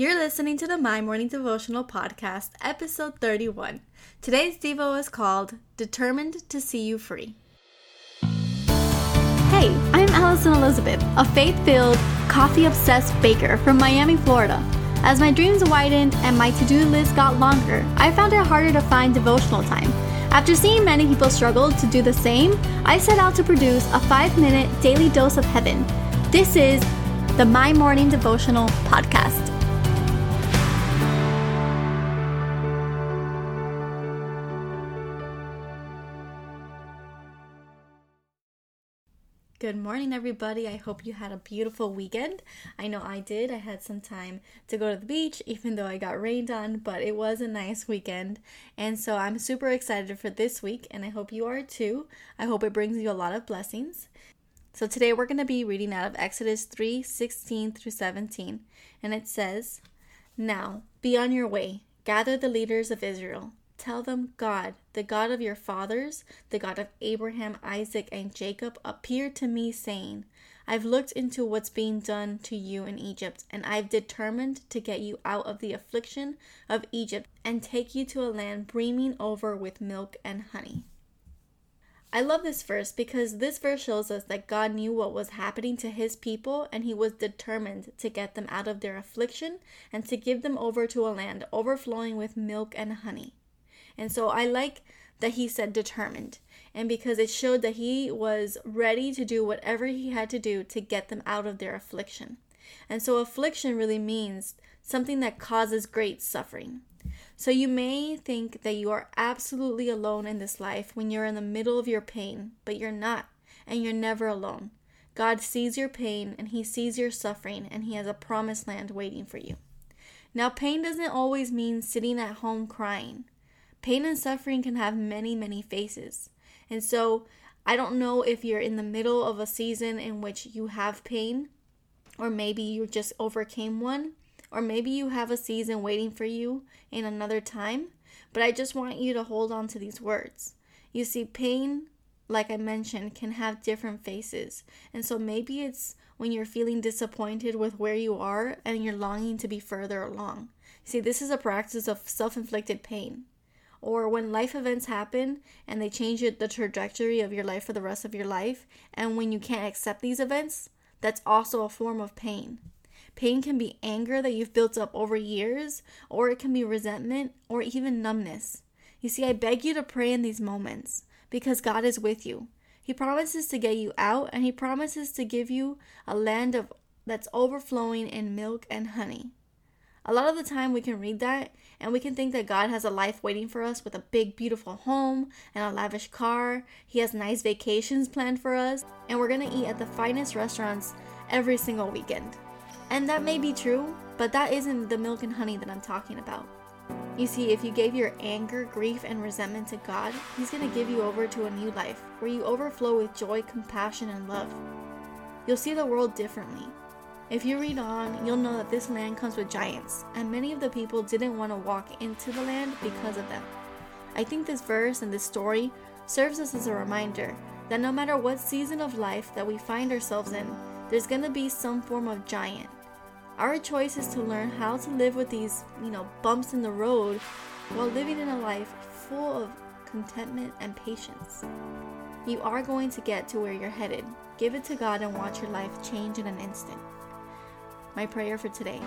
You're listening to the My Morning Devotional Podcast, episode 31. Today's Devo is called Determined to See You Free. Hey, I'm Alison Elizabeth, a faith filled, coffee obsessed baker from Miami, Florida. As my dreams widened and my to do list got longer, I found it harder to find devotional time. After seeing many people struggle to do the same, I set out to produce a five minute daily dose of heaven. This is the My Morning Devotional Podcast. Good morning, everybody. I hope you had a beautiful weekend. I know I did. I had some time to go to the beach, even though I got rained on, but it was a nice weekend. And so I'm super excited for this week, and I hope you are too. I hope it brings you a lot of blessings. So today we're going to be reading out of Exodus 3 16 through 17. And it says, Now be on your way, gather the leaders of Israel Tell them God, the God of your fathers, the God of Abraham, Isaac, and Jacob, appeared to me, saying, I've looked into what's being done to you in Egypt, and I've determined to get you out of the affliction of Egypt and take you to a land brimming over with milk and honey. I love this verse because this verse shows us that God knew what was happening to his people and he was determined to get them out of their affliction and to give them over to a land overflowing with milk and honey. And so I like that he said determined. And because it showed that he was ready to do whatever he had to do to get them out of their affliction. And so affliction really means something that causes great suffering. So you may think that you are absolutely alone in this life when you're in the middle of your pain, but you're not, and you're never alone. God sees your pain and He sees your suffering, and He has a promised land waiting for you. Now, pain doesn't always mean sitting at home crying. Pain and suffering can have many, many faces. And so I don't know if you're in the middle of a season in which you have pain, or maybe you just overcame one, or maybe you have a season waiting for you in another time. But I just want you to hold on to these words. You see, pain, like I mentioned, can have different faces. And so maybe it's when you're feeling disappointed with where you are and you're longing to be further along. See, this is a practice of self inflicted pain or when life events happen and they change the trajectory of your life for the rest of your life, and when you can't accept these events, that's also a form of pain. Pain can be anger that you've built up over years, or it can be resentment or even numbness. You see, I beg you to pray in these moments because God is with you. He promises to get you out and he promises to give you a land of that's overflowing in milk and honey. A lot of the time we can read that and we can think that God has a life waiting for us with a big, beautiful home and a lavish car. He has nice vacations planned for us, and we're gonna eat at the finest restaurants every single weekend. And that may be true, but that isn't the milk and honey that I'm talking about. You see, if you gave your anger, grief, and resentment to God, He's to give you over to a new life where you overflow with joy, compassion, and love. You'll see the world differently. If you read on, you'll know that this land comes with giants, and many of the people didn't want to walk into the land because of them. I think this verse and this story serves us as a reminder that no matter what season of life that we find ourselves in, there's going to be some form of giant. Our choice is to learn how to live with these, you know, bumps in the road while living in a life full of contentment and patience. You are going to get to where you're headed. Give it to God and watch your life change in an instant my prayer for today.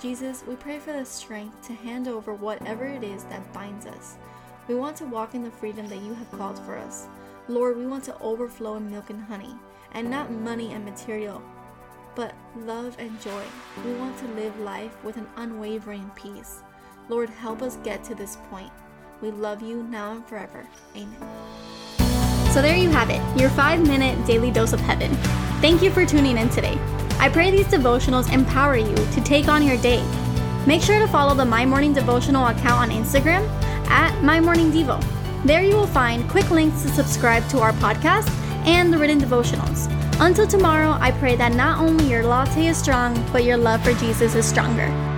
Jesus, we pray for the strength to hand over whatever it is that binds us. We want to walk in the freedom that you have called for us. Lord, we want to overflow in milk and honey, and not money and material, but love and joy. We want to live life with an unwavering peace. Lord, help us get to this point. We love you now and forever. Amen. So there you have it, your five minute daily dose of heaven. Thank you for tuning in today. I pray these devotionals empower you to take on your day. Make sure to follow the My Morning Devotional account on Instagram at My Morning Devo. There you will find quick links to subscribe to our podcast and the written devotionals. Until tomorrow, I pray that not only your latte is strong, but your love for Jesus is stronger.